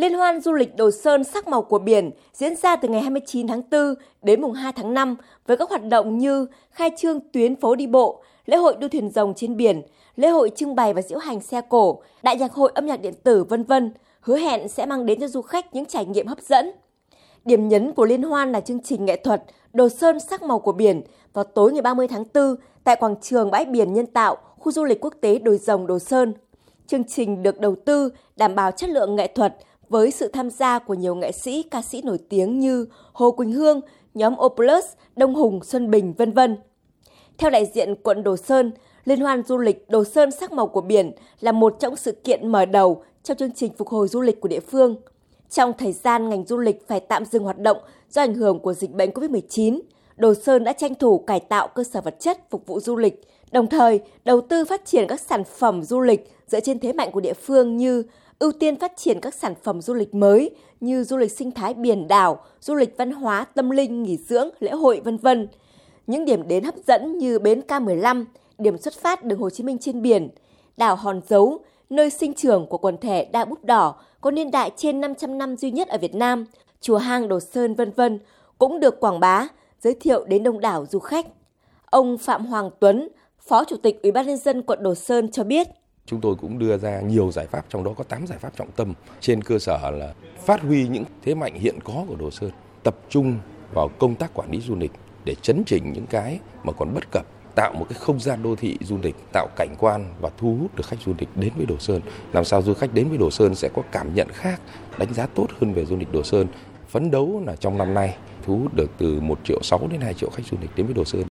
Liên hoan du lịch Đồ Sơn sắc màu của biển diễn ra từ ngày 29 tháng 4 đến mùng 2 tháng 5 với các hoạt động như khai trương tuyến phố đi bộ, lễ hội đua thuyền rồng trên biển, lễ hội trưng bày và diễu hành xe cổ, đại nhạc hội âm nhạc điện tử vân vân, hứa hẹn sẽ mang đến cho du khách những trải nghiệm hấp dẫn. Điểm nhấn của liên hoan là chương trình nghệ thuật Đồ Sơn sắc màu của biển vào tối ngày 30 tháng 4 tại quảng trường bãi biển nhân tạo, khu du lịch quốc tế Đồi Rồng Đồ Sơn. Chương trình được đầu tư đảm bảo chất lượng nghệ thuật với sự tham gia của nhiều nghệ sĩ, ca sĩ nổi tiếng như Hồ Quỳnh Hương, nhóm Oplus, Đông Hùng, Xuân Bình, vân vân. Theo đại diện quận Đồ Sơn, Liên hoan du lịch Đồ Sơn sắc màu của biển là một trong sự kiện mở đầu trong chương trình phục hồi du lịch của địa phương. Trong thời gian ngành du lịch phải tạm dừng hoạt động do ảnh hưởng của dịch bệnh COVID-19, Đồ Sơn đã tranh thủ cải tạo cơ sở vật chất phục vụ du lịch, đồng thời đầu tư phát triển các sản phẩm du lịch dựa trên thế mạnh của địa phương như ưu tiên phát triển các sản phẩm du lịch mới như du lịch sinh thái biển đảo, du lịch văn hóa, tâm linh, nghỉ dưỡng, lễ hội vân vân. Những điểm đến hấp dẫn như bến K15, điểm xuất phát đường Hồ Chí Minh trên biển, đảo Hòn Dấu, nơi sinh trưởng của quần thể đa bút đỏ có niên đại trên 500 năm duy nhất ở Việt Nam, chùa hang Đồ Sơn vân vân cũng được quảng bá, giới thiệu đến đông đảo du khách. Ông Phạm Hoàng Tuấn, Phó Chủ tịch Ủy ban nhân dân quận Đồ Sơn cho biết, Chúng tôi cũng đưa ra nhiều giải pháp, trong đó có 8 giải pháp trọng tâm trên cơ sở là phát huy những thế mạnh hiện có của Đồ Sơn, tập trung vào công tác quản lý du lịch để chấn chỉnh những cái mà còn bất cập tạo một cái không gian đô thị du lịch, tạo cảnh quan và thu hút được khách du lịch đến với Đồ Sơn. Làm sao du khách đến với Đồ Sơn sẽ có cảm nhận khác, đánh giá tốt hơn về du lịch Đồ Sơn. Phấn đấu là trong năm nay thu hút được từ 1 triệu 6 đến 2 triệu khách du lịch đến với Đồ Sơn.